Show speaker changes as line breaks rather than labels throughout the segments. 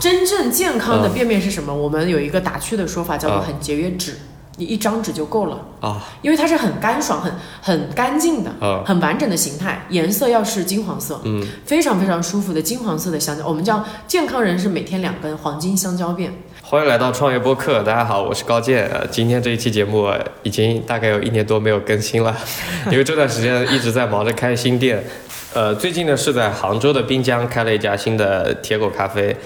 真正健康的便便是什么？我们有一个打趣的说法，叫做
嗯
很节约纸，你一张纸就够了。
啊，
因为它是很干爽、很很干净的、
嗯
很完整的形态，颜色要是金黄色，
嗯，
非常非常舒服的金黄色的香蕉。我们叫健康人是每天两根黄金香蕉便。
欢迎来到创业播客，大家好，我是高健。呃，今天这一期节目呃已经大概有一年多没有更新了，因为这段时间一直在忙着开新店。呃，最近呢是在杭州的滨江开了一家新的铁狗咖啡。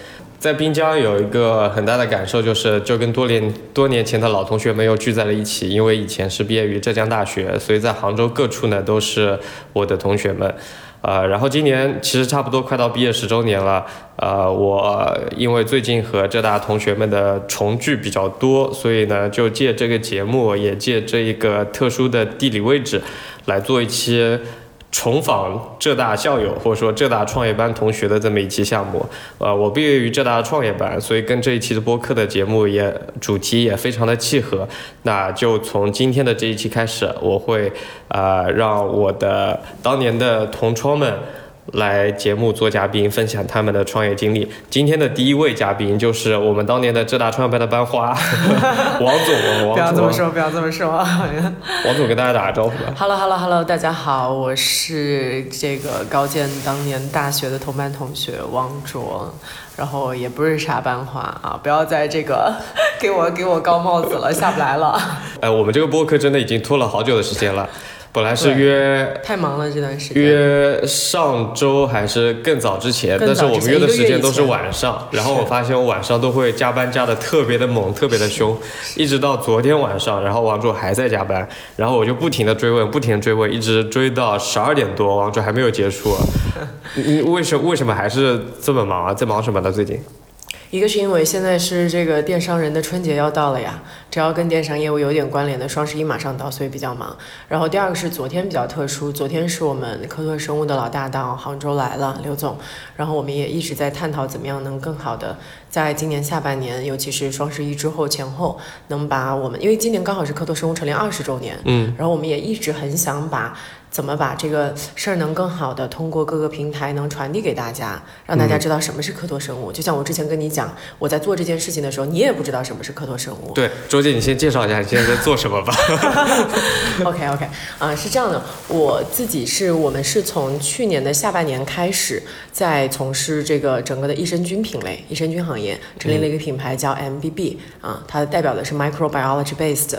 在滨江有一个很大的感受，就是就跟多年多年前的老同学们又聚在了一起。因为以前是毕业于浙江大学，所以在杭州各处呢都是我的同学们。呃，然后今年其实差不多快到毕业十周年了，呃，我因为最近和浙大同学们的重聚比较多，所以呢，就借这个节目，也借这一个特殊的地理位置，来做一期重访浙大校友或者说浙大创业班同学的这么一期项目。呃，我毕业于浙大创业班，所以跟这一期的播客的节目也主题也非常的契合。那就从今天的这一期开始，我会呃让我的当年的同窗们。来节目做嘉宾，分享他们的创业经历。今天的第一位嘉宾就是我们当年的浙大创业班的班花 王总，王总不要这么，
说，不要这么说。
王总跟大家打个招呼吧。
Hello Hello Hello，大家好，我是这个高健当年大学的同班同学王卓，然后也不是啥班花啊，不要在这个 给我给我高帽子了，下不来了，
哎，我们这个播客真的已经拖了好久的时间了，本来是约
太忙了这段时间。
约上周还是更早之前，
更
但是我们约的时间都是晚上，然后我发现我晚上都会加班加的特别的猛，特别的凶，一直到昨天晚上，然后王卓还在加班，然后我就不停的追问，不停的追问，一直追到十二点多，王卓还没有结束。你你为什为什么还是这么忙啊？在忙什么呢？最近？
一个是因为现在是这个电商人的春节要到了呀，只要跟电商业务有点关联的，双十一马上到，所以比较忙。然后第二个是昨天比较特殊，昨天是我们科特生物的老大到杭州来了，刘总。然后我们也一直在探讨怎么样能更好的在今年下半年，尤其是双十一之后前后，能把我们，因为今年刚好是科特生物成立二十周年，
嗯，
然后我们也一直很想把。怎么把这个事儿能更好的通过各个平台能传递给大家，让大家知道什么是科托生物。就像我之前跟你讲，我在做这件事情的时候，你也不知道什么是科托生物。
对，周姐，你先介绍一下你现在在做什么吧。
OK OK，啊、是这样的，我自己是我们是从去年的下半年开始，在从事这个整个的益生菌品类、益生菌行业，成立了一个品牌叫 MBB 啊，它代表的是 microbiology based。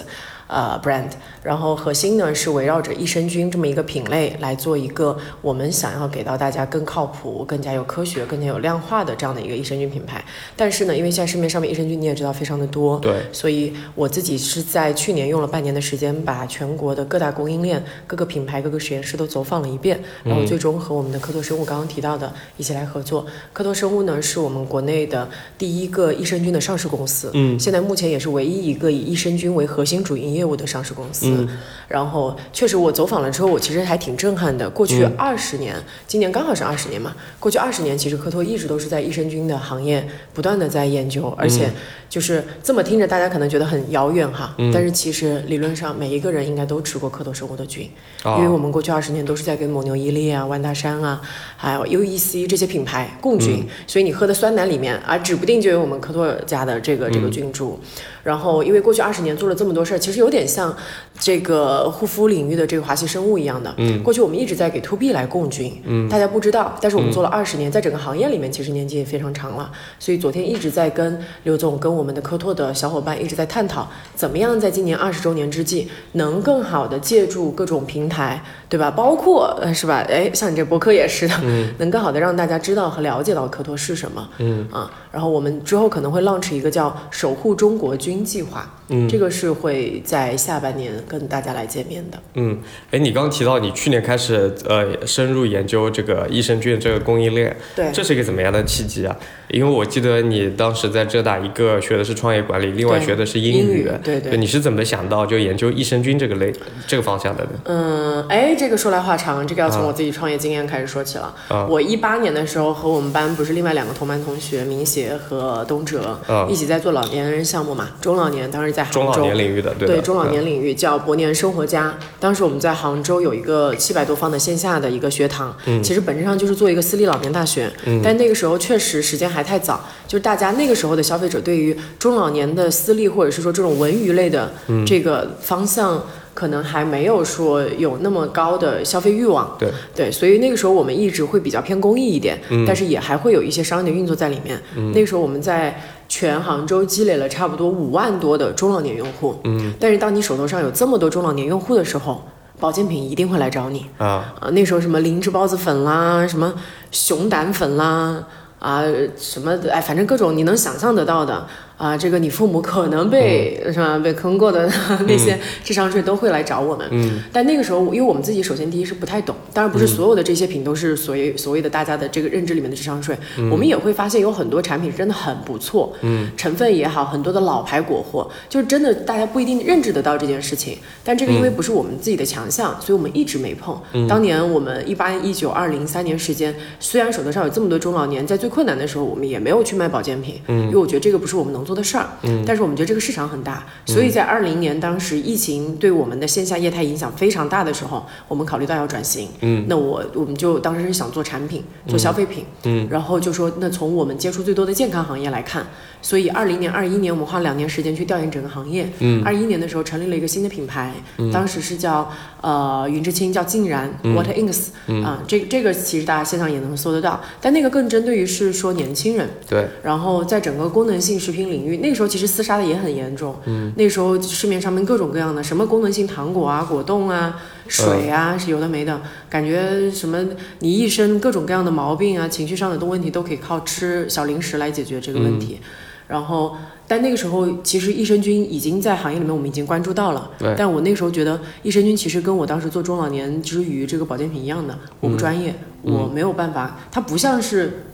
呃，brand，然后核心呢是围绕着益生菌这么一个品类来做一个我们想要给到大家更靠谱、更加有科学、更加有量化的这样的一个益生菌品牌。但是呢，因为现在市面上面益生菌你也知道非常的多，
对，
所以我自己是在去年用了半年的时间，把全国的各大供应链、各个品牌、各个实验室都走访了一遍，然后最终和我们的科拓生物刚刚提到的一起来合作。科拓生物呢是我们国内的第一个益生菌的上市公司，
嗯，
现在目前也是唯一一个以益生菌为核心主营业务的上市公司。
嗯
然后确实我走访了之后，我其实还挺震撼的。过去二十年，今年刚好是二十年嘛，过去二十年其实科托一直都是在益生菌的行业不断的在研究，而且就是这么听着大家可能觉得很遥远哈，但是其实理论上每一个人应该都吃过科托生物的菌，
啊
因为我们过去二十年都是在跟蒙牛、伊利啊、万大山啊，还有 UEC 这些品牌共菌，所以你喝的酸奶里面啊，指不定就有我们科托家的这个这个菌株。然后因为过去二十年做了这么多事儿，其实有点像这个护肤领域的这个华熙生物一样的。嗯，过去我们一直在给 to B 来供菌，嗯，大家不知道，但是我们做了二十年，在整个行业里面其实年纪也非常长了。所以昨天一直在跟刘总、跟我们的科拓的小伙伴一直在探讨，怎么样在今年二十周年之际，能更好的借助各种平台，对吧？包括呃是吧？哎，像你这博客也是的，嗯能更好的让大家知道和了解到科拓是什么。嗯啊，然后我们之后可能会 launch 一个叫“守护中国军计划”，嗯，这个是会在下半年跟大家来见面的。
嗯，哎，你刚刚提到你去年开始呃深入研究这个益生菌这个供应链，
对
这是一个怎么样的契机啊？因为我记得你当时在浙大一个学的是创业管理，另外学的是英
英
语，
语对对
你是怎么想到就研究益生菌这个类这个方向的呢？
嗯，哎，这个说来话长，这个要从
啊
我自己创业经验开始说起了。
啊
我一八年的时候和我们班不是另外两个同班同学明协和东哲、
啊
一起在做老年人项目嘛，中老年当时在杭州。
中老年领域的，对吧？
中老年领域叫博年生活家。当时我们在杭州有一个七百多方的线下的一个学堂，其实本质上就是做一个私立老年大学。但那个时候确实时间还还太早，就是大家那个时候的消费者对于中老年的私立或者是说这种文娱类的这个方向，可能还没有说有那么高的消费欲望。
对
对，所以那个时候我们一直会比较偏公益一点，但是也还会有一些商业的运作在里面。那个时候我们在全杭州积累了差不多五万多的中老年用户。嗯，但是当你手头上有这么多中老年用户的时候，保健品一定会来找你。
啊，
啊，那时候什么灵芝孢子粉啦，什么熊胆粉啦，啊，什么的，哎，反正各种你能想象得到的啊，这个你父母可能被、是吧被坑过的 那些智商税都会来找我们。
嗯，
但那个时候，因为我们自己首先第一是不太懂，当然不是所有的这些品都是所谓所谓的大家的这个认知里面的智商税，我们也会发现有很多产品真的很不错，
嗯，
成分也好，很多的老牌国货，就是真的大家不一定认知得到这件事情。但这个因为不是我们自己的强项，所以我们一直没碰。当年我们一八、一九、二零三年时间，虽然手头上有这么多中老年，在最困难的时候，我们也没有去卖保健品，嗯。因为我觉得这个不是我们能做的事儿。但是我们觉得这个市场很大，所以在二零年当时疫情对我们的线下业态影响非常大的时候，我们考虑到要转型。
嗯，
那我我们就当时是想做产品，做消费品。
嗯，
然后就说那从我们接触最多的健康行业来看，所以二零年、二一年我们花了两年时间去调研整个行业。
嗯，
二一年的时候成立了一个新的品牌，当时是叫呃云之清，叫净然、Water Inks。啊，这这个其实大家线上也能搜得到，但那个更针对于是说年轻人。
对，
然后在整个功能性食品领域，那个时候其实厮杀的也很严重。嗯，那时候市面上面各种各样的什么功能性糖果啊、果冻啊、水啊，是有的没的，感觉什么你一身各种各样的毛病啊、情绪上的问题都可以靠吃小零食来解决这个问题。然后，但那个时候其实益生菌已经在行业里面我们已经关注到了。
对
但我那个时候觉得益生菌其实跟我当时做中老年之余这个保健品一样的，我不专业，我没有办法，它不像是。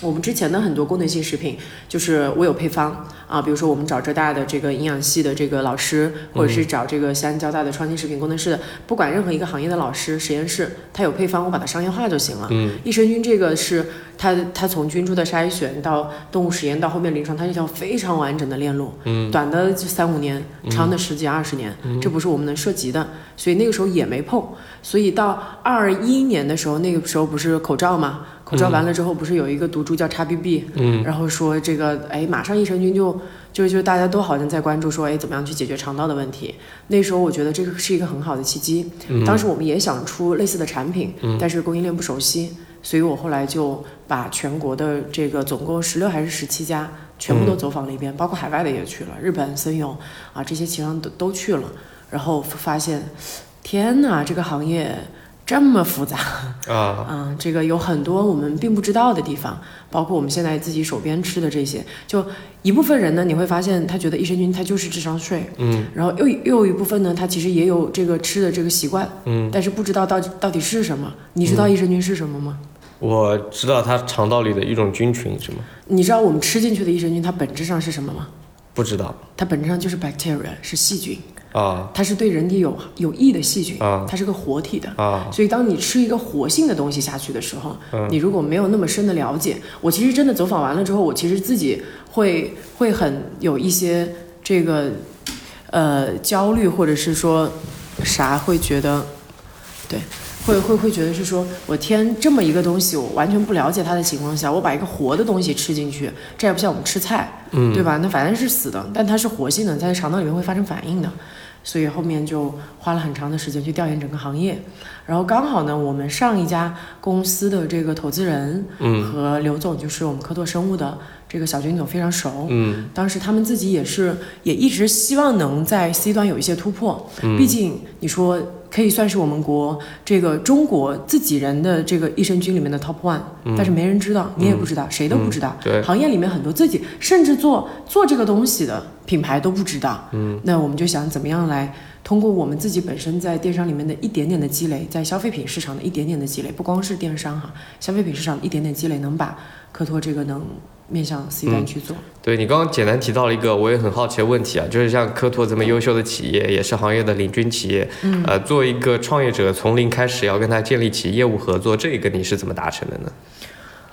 我们之前的很多功能性食品，就是我有配方啊，比如说我们找浙大的这个营养系的这个老师，或者是找这个西安交大的创新食品工程师的，不管任何一个行业的老师、实验室，他有配方，我把它商业化就行了。
嗯，
益生菌这个是它它从菌株的筛选到动物实验到后面临床，它是一条非常完整的链路。嗯，短的就三五年，长的十几二十年，这不是我们能涉及的，所以那个时候也没碰。所以到二一年的时候，那个时候不是口罩嘛？口罩完了之后，不是有一个毒株叫 XBB，
嗯，
然后说这个，哎，马上益生菌就就就大家都好像在关注说，哎，怎么样去解决肠道的问题？那时候我觉得这个是一个很好的契机。当时我们也想出类似的产品，但是供应链不熟悉，所以我后来就把全国的这个总共十六还是十七家全部都走访了一遍，包括海外的也去了，日本森永啊这些其他都都去了，然后发现，天哪，这个行业这么复杂。
啊，
嗯，这个有很多我们并不知道的地方，包括我们现在自己手边吃的这些，就一部分人呢，你会发现他觉得益生菌它就是智商税，
嗯，
然后又又有一部分呢，他其实也有这个吃的这个习惯，
嗯，
但是不知道到底到底是什么。你知道益生菌是什么吗？
我知道它肠道里的一种菌群是吗？
你知道我们吃进去的益生菌它本质上是什么吗？
不知道
它本质上就是 bacteria，是细菌，
啊
它是对人体有有益的细菌，
啊
它是个活体的。
啊，
所以，当你吃一个活性的东西下去的时候，你如果没有那么深的了解，我其实真的走访完了之后，我其实自己会会很有一些这个呃焦虑，或者是说啥，会觉得对。会会会觉得是说，我天，这么一个东西，我完全不了解它的情况下，我把一个活的东西吃进去，这也不像我们吃菜，
嗯
对吧？那反正是死的，但它是活性的，在肠道里面会发生反应的。所以后面就花了很长的时间去调研整个行业，然后刚好呢，我们上一家公司的这个投资人，
嗯。
和刘总就是我们科拓生物的这个小军总非常熟，
嗯。
当时他们自己也是也一直希望能在 C 端有一些突破，
嗯。
毕竟你说可以算是我们国这个中国自己人的这个益生菌里面的 top one，、但是没人知道，你也不知道，谁都不知道，
嗯对。
行业里面很多自己甚至做做这个东西的品牌都不知道，嗯，那我们就想怎么样来通过我们自己本身在电商里面的一点点的积累，在消费品市场的一点点的积累，不光是电商哈，消费品市场一点点积累，能把科拓这个能面向 C 端去做。
对你刚刚简单提到了一个我也很好奇的问题啊，就是像科拓这么优秀的企业，也是行业的领军企业，嗯，呃，作为一个创业者，从零开始要跟他建立起业务合作，这个你是怎么达成的呢？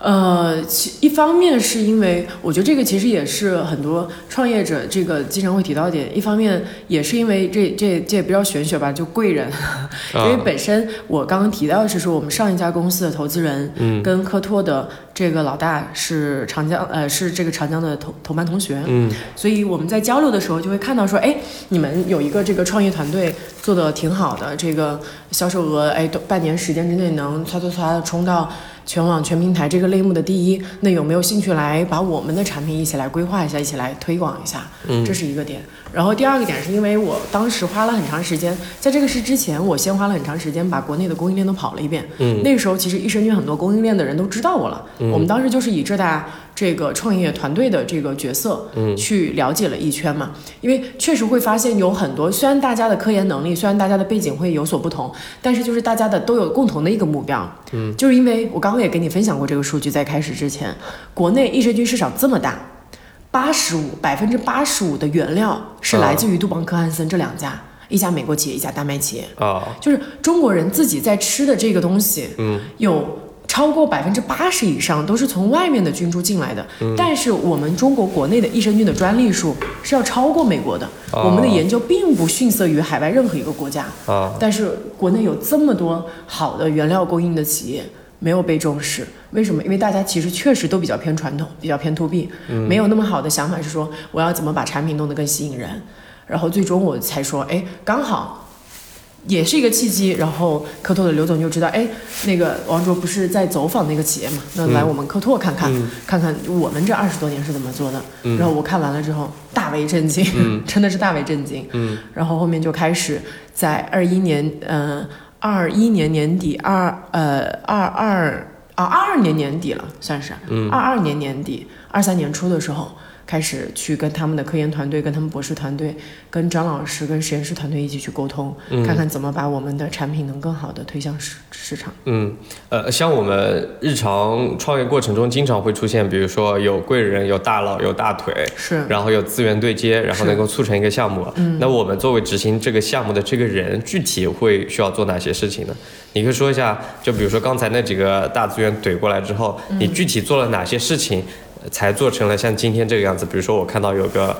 呃，其一方面是因为我觉得这个其实也是很多创业者这个经常会提到点，一方面也是因为这这这也不叫玄学吧，就贵人，因为本身我刚刚提到的是说我们上一家公司的投资人，嗯，跟科拓的这个老大是长江呃是这个长江的同同班同学，
嗯，
所以我们在交流的时候就会看到说，哎，你们有一个这个创业团队做的挺好的，这个销售额哎都半年时间之内能唰唰唰冲到。全网全平台这个类目的第一，那有没有兴趣来把我们的产品一起来规划一下，一起来推广一下？
嗯，
这是一个点。然后第二个点是因为我当时花了很长时间，在这个事之前，我先花了很长时间把国内的供应链都跑了一遍。
嗯，
那个时候其实益生菌很多供应链的人都知道我了。
嗯，
我们当时就是以浙大这个创业团队的这个角色，
嗯，
去了解了一圈嘛。因为确实会发现有很多，虽然大家的科研能力，虽然大家的背景会有所不同，但是就是大家的都有共同的一个目标。
嗯，
就是因为我刚刚也跟你分享过这个数据，在开始之前，国内益生菌市场这么大，八十五百分之八十五的原料是来自于杜邦科汉森这两家，一家美国企业，一家丹麦企业。
啊，
就是中国人自己在吃的这个东西，
嗯，
有超过百分之八十以上都是从外面的菌株进来的。但是我们中国国内的益生菌的专利数是要超过美国的，
哦
我们的研究并不逊色于海外任何一个国家。
啊，
但是国内有这么多好的原料供应的企业没有被重视，为什么？因为大家其实确实都比较偏传统，比较偏 to B，、没有那么好的想法是说我要怎么把产品弄得更吸引人，然后最终我才说，哎，刚好。也是一个契机，然后科拓的刘总就知道，哎，那个王卓不是在走访那个企业嘛，那来我们科拓看看，看看我们这二十多年是怎么做的。然后我看完了之后大为震惊，真的是大为震惊。
嗯，
然后后面就开始在二一年，呃，二一年年底，二呃二二啊二二年年底了，算是，
嗯
二二年年底，二三年初的时候。开始去跟他们的科研团队、跟他们博士团队、跟张老师、跟实验室团队一起去沟通，
嗯
看看怎么把我们的产品能更好的推向市市场。
嗯，呃，像我们日常创业过程中，经常会出现，比如说有贵人、有大佬、有大腿，
是，
然后有资源对接，然后能够促成一个项目。
嗯
那我们作为执行这个项目的这个人，具体会需要做哪些事情呢？你可以说一下，就比如说刚才那几个大资源怼过来之后，
嗯
你具体做了哪些事情，呃才做成了像今天这个样子？比如说我看到有个。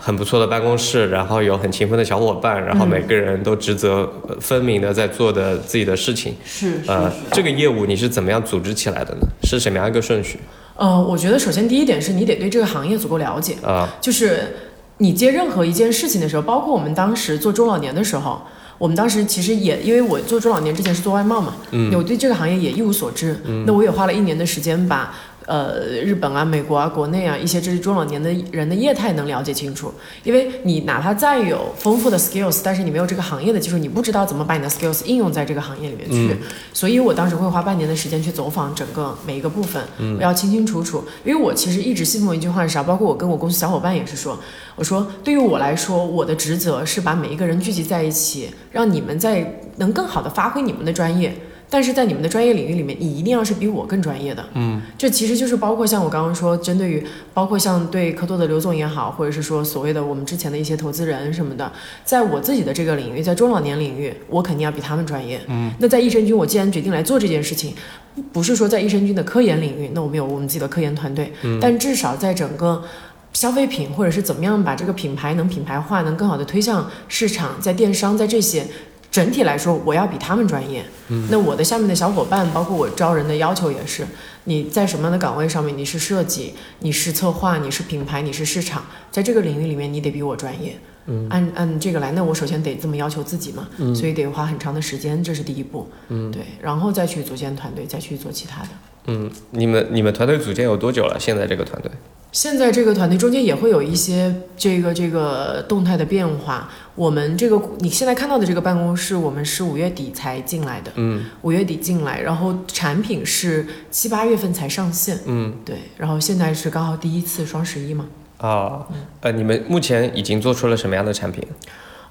很不错的办公室，然后有很勤奋的小伙伴，然后
嗯
每个人都职责呃分明的在做的自己的事情。
是是
呃
是，
这个业务你是怎么样组织起来的呢？是什么样一个顺序
呃，我觉得首先第一点是你得对这个行业足够了解，
啊？
就是你接任何一件事情的时候，包括我们当时做中老年的时候。我们当时其实也，因为我做中老年之前是做外贸嘛，
嗯
我对这个行业也一无所知。那我也花了一年的时间把呃日本啊、美国啊、国内啊一些这些中老年的人的业态能了解清楚。因为你哪怕再有丰富的 skills，但是你没有这个行业的技术，你不知道怎么把你的 skills 应用在这个行业里面去。所以我当时会花半年的时间去走访整个每一个部分，我要清清楚楚。因为我其实一直信奉一句话是啥，包括我跟我公司小伙伴也是说，我说对于我来说，我的职责是把每一个人聚集在一起，让你们在能更好的发挥你们的专业。但是在你们的专业领域里面，你一定要是比我更专业的。
嗯，
这其实就是包括像我刚刚说，针对于包括像对科拓的刘总也好，或者是说所谓的我们之前的一些投资人什么的，在我自己的这个领域，在中老年领域，我肯定要比他们专业。嗯，那在益生菌，我既然决定来做这件事情，不是说在益生菌的科研领域，那我们有我们自己的科研团队，
嗯
但至少在整个。消费品或者是怎么样把这个品牌能品牌化，能更好的推向市场，在电商，在这些整体来说，我要比他们专业。
嗯
那我的下面的小伙伴，包括我招人的要求也是，你在什么样的岗位上面，你是设计，你是策划，你是品牌，你是市场，在这个领域里面，你得比我专业。
嗯，
按按这个来，那我首先得这么要求自己嘛，所以得花很长的时间，这是第一步。
嗯，
对，然后再去组建团队，再去做其他的。
嗯，你们你们团队组建有多久了？现在这个团队？
现在这个团队中间也会有一些这个这个动态的变化。我们这个你现在看到的这个办公室，我们是五月底才进来的，
嗯
五月底进来，然后产品是七八月份才上线，
嗯
对，然后现在是刚好第一次双十一嘛。
啊呃，你们目前已经做出了什么样的产品？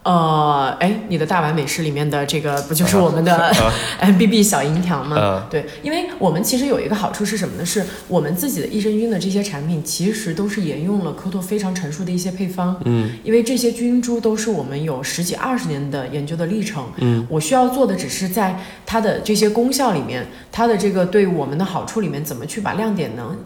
呃，哎，你的大碗美食里面的这个不就是我们的 MBB 小银条吗？
啊
对，因为我们其实有一个好处是什么呢？是我们自己的益生菌的这些产品，其实都是沿用了科拓非常成熟的一些配方。嗯，因为这些菌株都是我们有十几二十年的研究的历程。嗯，我需要做的只是在它的这些功效里面，它的这个对我们的好处里面，怎么去把亮点能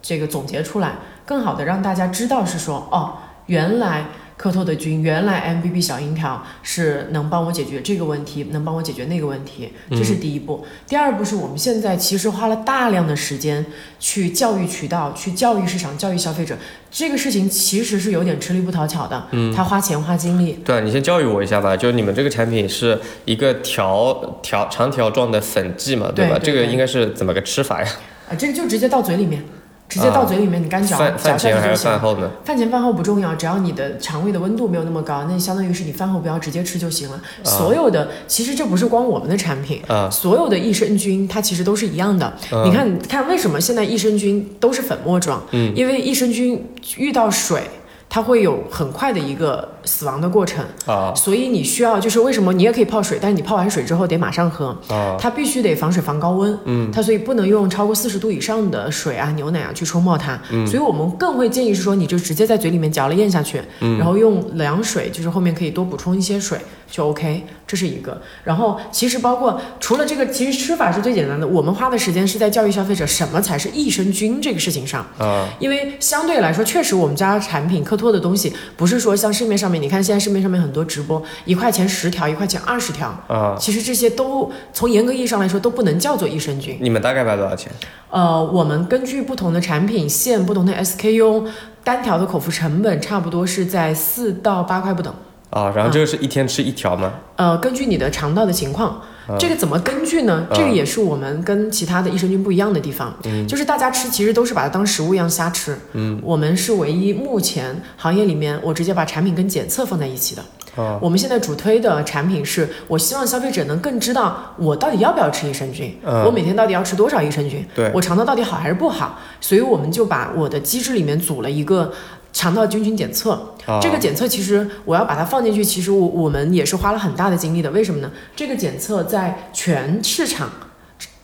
这个总结出来，更好的让大家知道是说，哦，原来。科拓的菌，原来 MBB 小樱条是能帮我解决这个问题，能帮我解决那个问题，这是第一步。第二步是我们现在其实花了大量的时间去教育渠道、去教育市场、教育消费者，这个事情其实是有点吃力不讨巧的，嗯，他花钱花精力。
对，你先教育我一下吧。就是你们这个产品是一个条条长条状的粉剂嘛，吧？
对对对
这个应该是怎么个吃法呀？
啊，这个就直接到嘴里面，直接到嘴里面，你干嚼
饭
嚼
饭前还
下去就是行
饭后呢？
饭前饭后不重要，只要你的肠胃的温度没有那么高，那相当于是你饭后不要直接吃就行了。所有的其实这不是光我们的产品，
啊
所有的益生菌它其实都是一样的。
嗯
你看看为什么现在益生菌都是粉末状？
嗯，
因为益生菌遇到水。它会有很快的一个死亡的过程，
啊。
所以你需要就是为什么你也可以泡水，但是你泡完水之后得马上喝，
啊。
它必须得防水防高温，
嗯，
它所以不能用超过四十度以上的水啊、牛奶啊去冲泡它，嗯，所以我们更会建议是说，你就直接在嘴里面嚼了咽下去，嗯，然后用凉水，就是后面可以多补充一些水就 OK，这是一个。然后其实包括除了这个，其实吃法是最简单的，我们花的时间是在教育消费者什么才是益生菌这个事情上，
啊。
因为相对来说，确实我们家产品科托的东西不是说像市面上面，你看现在市面上面很多直播，一块钱十条，一块钱二十条，
啊！
其实这些都从严格意义上来说都不能叫做益生菌。
你们大概卖多少钱？
呃，我们根据不同的产品线、不同的 SKU，单条的口服成本差不多是在四到八块不等。
啊，然后这个是一天吃一条吗？
呃，根据你的肠道的情况，这个怎么根据呢？这个也是我们跟其他的益生菌不一样的地方，就是大家吃其实都是把它当食物一样瞎吃，嗯，我们是唯一目前行业里面我直接把产品跟检测放在一起的。
啊。
我们现在主推的产品是，我希望消费者能更知道我到底要不要吃益生菌，
嗯。
我每天到底要吃多少益生菌，
对。
我肠道到底好还是不好，所以我们就把我的机制里面组了一个肠道菌群检测。这个检测其实我要把它放进去，其实我我们也是花了很大的精力的。为什么呢？这个检测在全市场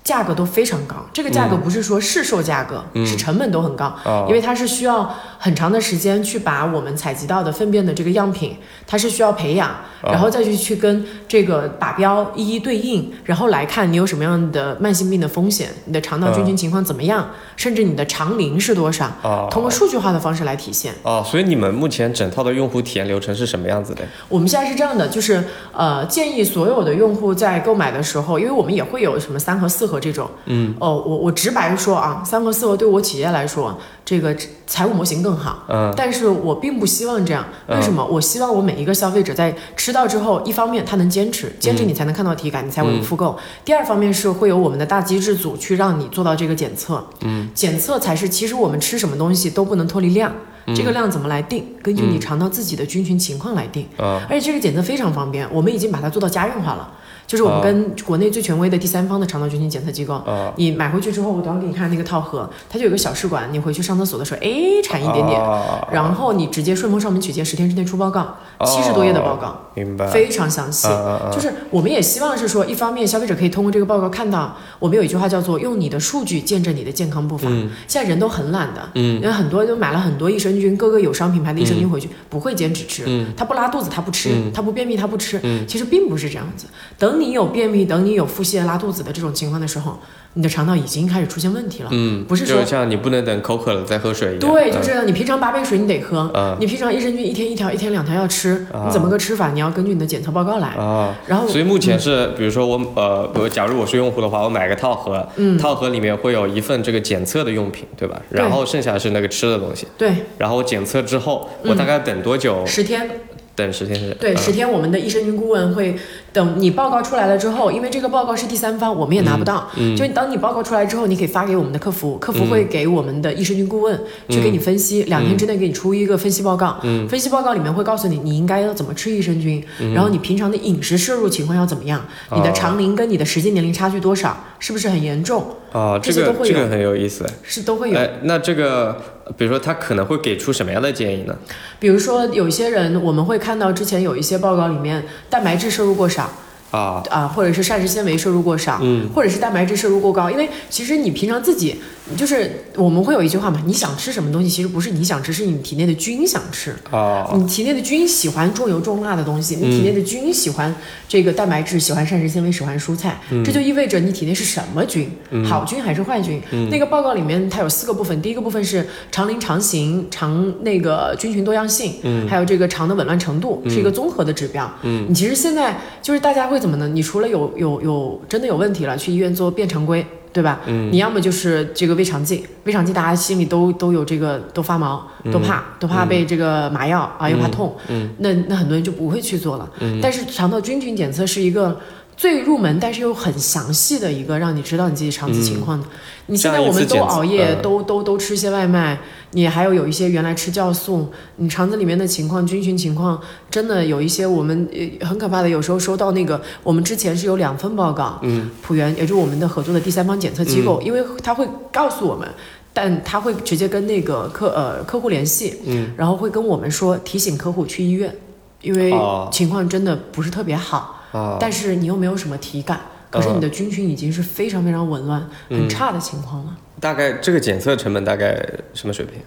价格都非常高，这个价格不是说市售价格，是成本都很高，
啊
因为它是需要很长的时间去把我们采集到的粪便的这个样品，它是需要培养，然后再去去跟这个靶标一一对应，然后来看你有什么样的慢性病的风险，你的肠道菌群情况怎么样，甚至你的肠龄是多少，
啊
通过数据化的方式来体现。
哦，所以你们目前整套的用户体验流程是什么样子的？
我们现在是这样的，就是呃，建议所有的用户在购买的时候，因为我们也会有什么三盒、四盒这种，嗯，哦，我我直白说啊，三和、四和对我企业来说，这个财务模型更好，
嗯，
但是我并不希望这样，为什么？我希望我每一个消费者在吃到之后，一方面他能坚持，坚持你才能看到体感，你才会复购；第二方面是会有我们的大机制组去让你做到这个检测，嗯，检测才是其实我们吃什么东西都不能脱离量。这个量怎么来定？根据你肠道自己的菌群情况来定。
嗯
而且这个检测非常方便，我们已经把它做到家用化了。就是我们跟国内最权威的第三方的肠道菌群检测机构，
啊
你买回去之后，我等会儿给你看那个套盒，它就有个小试管，你回去上厕所的时候，哎，产一点点，
啊
然后你直接顺丰上门取件，十天之内出报告，七十多页的报告。
明白。
非常详细就是我们也希望是说，一方面消费者可以通过这个报告看到，我们有一句话叫做“用你的数据见证你的健康步伐”。现在人都很懒的，
嗯
因为很多都买了很多益生菌，各个友商品牌的益生菌回去，不会坚持吃，他不拉肚子他不吃，他不便秘他不吃，其实并不是这样子。等你有便秘，等你有腹泻、拉肚子的这种情况的时候，你的肠道已经开始出现问题了，
嗯，
不是说
就像你不能等口渴了再喝水一样。
对，就
嗯
是这样。你平常八杯水你得喝，
嗯
你平常益生菌一天一条、一天两条要吃，你怎么个吃法？你要根据你的检测报告来。
啊。
然后
所以目前是，比如说我呃，比如假如我是用户的话，我买个套盒，
嗯
套盒里面会有一份这个检测的用品，对吧？然后剩下是那个吃的东西。
对
然后我检测之后，我大概等多久？
十天，
等十天是？
对
嗯
十天，我们的益生菌顾问会等你报告出来了之后，因为这个报告是第三方，我们也拿不到。
嗯
就当你报告出来之后，你可以发给我们的客服，客服会给我们的益生菌顾问去给你分析，两天之内给你出一个分析报告。
嗯
分析报告里面会告诉你你应该要怎么吃益生菌，然后你平常的饮食摄入情况要怎么样，你的
哦
肠龄跟你的实际年龄差距多少，是不是很严重，
哦，
这
这
些都会有
个这个很有意思。
是都会有。
哎，那这个，比如说他可能会给出什么样的建议呢？
比如说有一些人，我们会看到之前有一些报告里面蛋白质摄入过少。
啊，
啊，或者是膳食纤维摄入过少，
嗯，
或者是蛋白质摄入过高，因为其实你平常自己就是我们会有一句话嘛，你想吃什么东西，其实不是你想吃，是你体内的菌想吃。
啊，
你体内的菌喜欢重油重辣的东西，你体内的菌喜欢这个蛋白质，喜欢膳食纤维，喜欢蔬菜，这就意味着你体内是什么菌，好菌还是坏菌？那个报告里面它有四个部分，第一个部分是肠龄、肠型、肠那个菌群多样性，还有这个肠的紊乱程度，是一个综合的指标。你其实现在就是大家会怎么呢？你除了有有有真的有问题了，去医院做变常规。对吧？嗯，你要么就是这个胃肠镜，胃肠镜大家心里都都有这个，都发毛，都怕，都怕被这个麻药啊，又怕痛，嗯，那那很多人就不会去做了。嗯，但是肠道菌群检测是一个最入门，但是又很详细的一个，让你知道你自己肠子情况的。你现在我们都熬夜，都都都吃些外卖，你还有有一些原来吃酵素，你肠子里面的情况、菌群情况，真的有一些我们呃很可怕的。有时候收到那个，我们之前是有两份报告，嗯，浦源也就是我们的合作的第三方检测机构，因为他会告诉我们。但他会直接跟那个客呃客户联系，嗯，然后会跟我们说提醒客户去医院，因为情况真的不是特别好，
哦、
但是你又没有什么体感，可是你的菌群已经是非常非常紊乱、很差的情况了。
大概这个检测成本大概什么水平？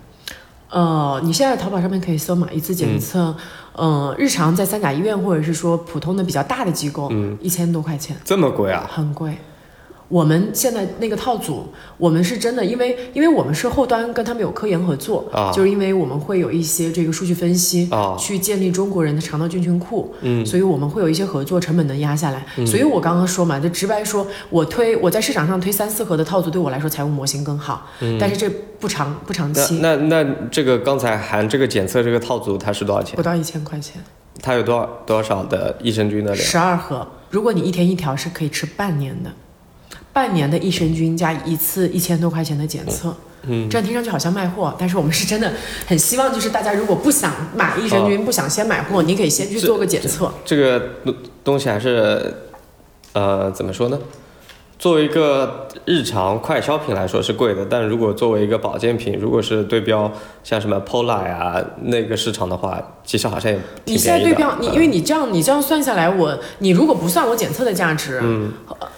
呃，你现在淘宝上面可以搜嘛，一次检测，嗯、呃，日常在三甲医院或者是说普通的比较大的机构，嗯，一千多块钱，
这么贵啊？
很贵。我们现在那个套组，我们是真的，因为因为我们是后端跟他们有科研合作，
啊、
就是因为我们会有一些这个数据分析，
啊、
去建立中国人的肠道菌群库，嗯，所以我们会有一些合作，成本能压下来。嗯、所以我刚刚说嘛，就直白说，我推我在市场上推三四盒的套组，对我来说财务模型更好，嗯、但是这不长不长期。
那那那这个刚才含这个检测这个套组它是多少钱？
不到一千块钱。
它有多少多少的益生菌的量？
十二盒，如果你一天一条，是可以吃半年的。半年的益生菌加一次一千多块钱的检测，
嗯，
这样听上去好像卖货，但是我们是真的很希望，就是大家如果不想买益生菌，
哦、
不想先买货，你可以先去做个检测。
这个东西还是，呃，怎么说呢？作为一个日常快消品来说是贵的，但如果作为一个保健品，如果是对标像什么 Pola 呀那个市场的话，其实好像也挺
你现在对标你，因为你这样你这样算下来，我你如果不算我检测的价值，
嗯，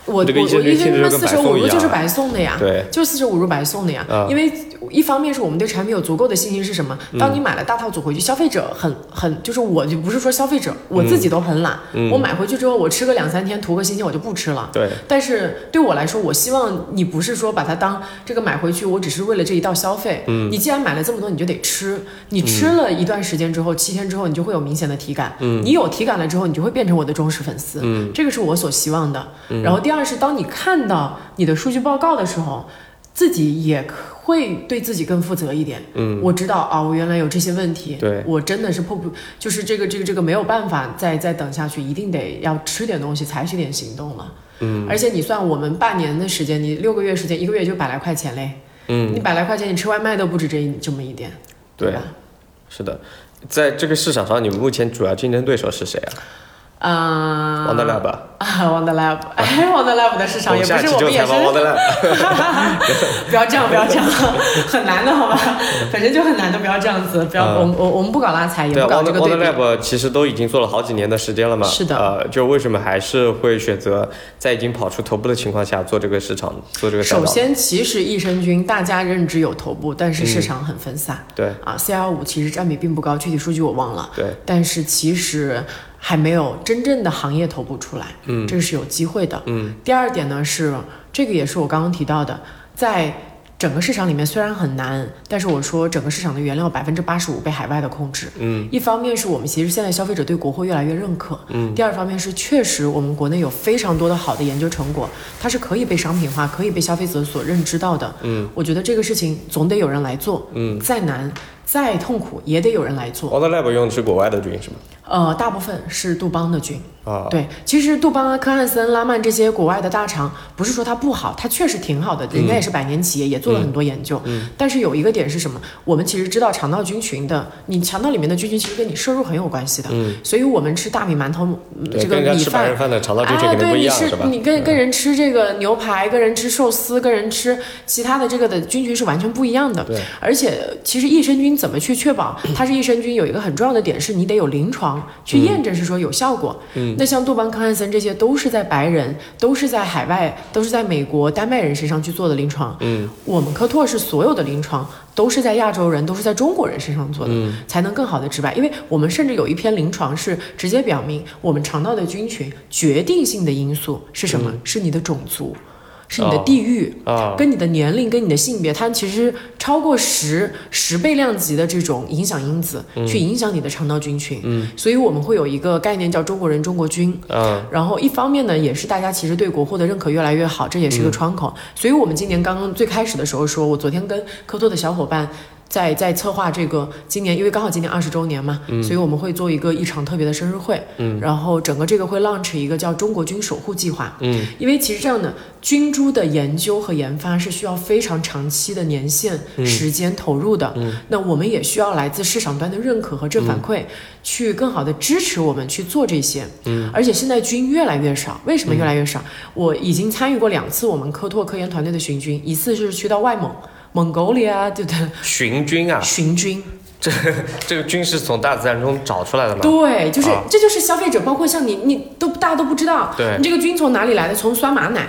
我我
这个
我一
天
天四舍五入就是白送的呀，
对，
就是四舍五入白送的呀，
嗯、
因为一方面是我们对产品有足够的信心，是什么？当你买了大套组回去，消费者很很就是我就不是说消费者，我自己都很懒，
嗯、
我买回去之后我吃个两三天图个新鲜我就不吃了，
对，
但是对我来说，我希望你不是说把它当这个买回去，我只是为了这一道消费。
嗯，
你既然买了这么多，你就得吃。你吃了一段时间之后，七天之后，你就会有明显的体感。
嗯，
你有体感了之后，你就会变成我的忠实粉丝。
嗯，
这个是我所希望的。然后第二是，当你看到你的数据报告的时候，自己也会对自己更负责一点。
嗯，
我知道啊，我原来有这些问题。
对，
我真的是迫不，就是这个这个这个没有办法再再等下去，一定得要吃点东西，采取点行动了。
嗯，
而且你算我们半年的时间，你六个月时间，一个月就百来块钱嘞。
嗯，
你百来块钱，你吃外卖都不止这这么一点，
对
吧？
是的，在这个市场上，你们目前主要竞争对手是谁啊？
啊、
王德 lab
啊，王德 lab，哎，王德 lab 的市场也不是我们也是，不要这样，不要这样，很难的好吧？本身就很难的，不要这样子，不要，我我我们不搞拉踩，也不搞这个对比。
王德 lab 其实都已经做了好几年的时间了嘛，
是的，
呃，就为什么还是会选择在已经跑出头部的情况下做这个市场，做这个？
首先，其实益生菌大家认知有头部，但是市场很分散。
嗯、对
啊，CR 五其实占比并不高，具体数据我忘了。
对，
但是其实。还没有真正的行业头部出来，
嗯，
这个是有机会的，
嗯。
第二点呢是，这个也是我刚刚提到的，在整个市场里面虽然很难，但是我说整个市场的原料百分之八十五被海外的控制，
嗯。
一方面是我们其实现在消费者对国货越来越认可，
嗯。
第二方面是确实我们国内有非常多的好的研究成果，它是可以被商品化，可以被消费者所认知到的，
嗯。
我觉得这个事情总得有人来做，
嗯。
再难。再痛苦也得有人来做。
Water Lab 用的是国外的菌是吗？
呃，大部分是杜邦的菌。
啊，
对，其实杜邦啊、科汉森、拉曼这些国外的大厂，不是说它不好，它确实挺好的，人家也是百年企业，也做了很多研究。
嗯
但是有一个点是什么？我们其实知道肠道菌群的，你肠道里面的菌群其实跟你摄入很有关系的。
嗯，
所以我们吃大米、馒头，这个
跟人家
米饭
吃白人。饭的肠道菌群
哎，
肯定不一样，是吧？
你跟跟人吃这个牛排，跟人吃寿司，跟人吃其他的这个的菌群是完全不一样的。
对，
而且其实益生菌怎么去确保 它是益生菌，有一个很重要的点是你得有临床去验证是说有效果。
嗯，
那像杜邦、康汉森这些都是在白人，都是在海外，都是在美国丹麦人身上去做的临床。
嗯，
我们科拓是所有的临床都是在亚洲人，都是在中国人身上做的，
嗯
才能更好的治白。因为我们甚至有一篇临床是直接表明，我们肠道的菌群决定性的因素是什么？是你的种族，是你的
哦
地域。
啊，
跟你的年龄、跟你的性别，它其实超过十十倍量级的这种影响因子，去影响你的肠道菌群。
嗯，
所以我们会有一个概念叫“中国人、中国菌”。
嗯
然后一方面呢，也是大家其实对国货的认可越来越好，这也是一个窗口。所以我们今年刚刚最开始的时候说，我昨天跟科拓的小伙伴。在在策划这个今年，因为刚好今年二十周年嘛，所以我们会做一个一场特别的生日会，
嗯，
然后整个这个会 launch 一个叫中国军守护计划，
嗯
因为其实这样的菌株的研究和研发是需要非常长期的年限、时间投入的。
嗯，
那我们也需要来自市场端的认可和正反馈，去更好的支持我们去做这些。
嗯，
而且现在菌越来越少，为什么越来越少？我已经参与过两次我们科拓科研团队的巡军，一次是去到外蒙。蒙古里啊，对不对？
寻菌啊，
寻菌，
这这个菌是从大自然中找出来的吗？
对，就是、
啊
这就是消费者，包括像你，你都大家都不知道，
对
你这个菌从哪里来的？从酸马奶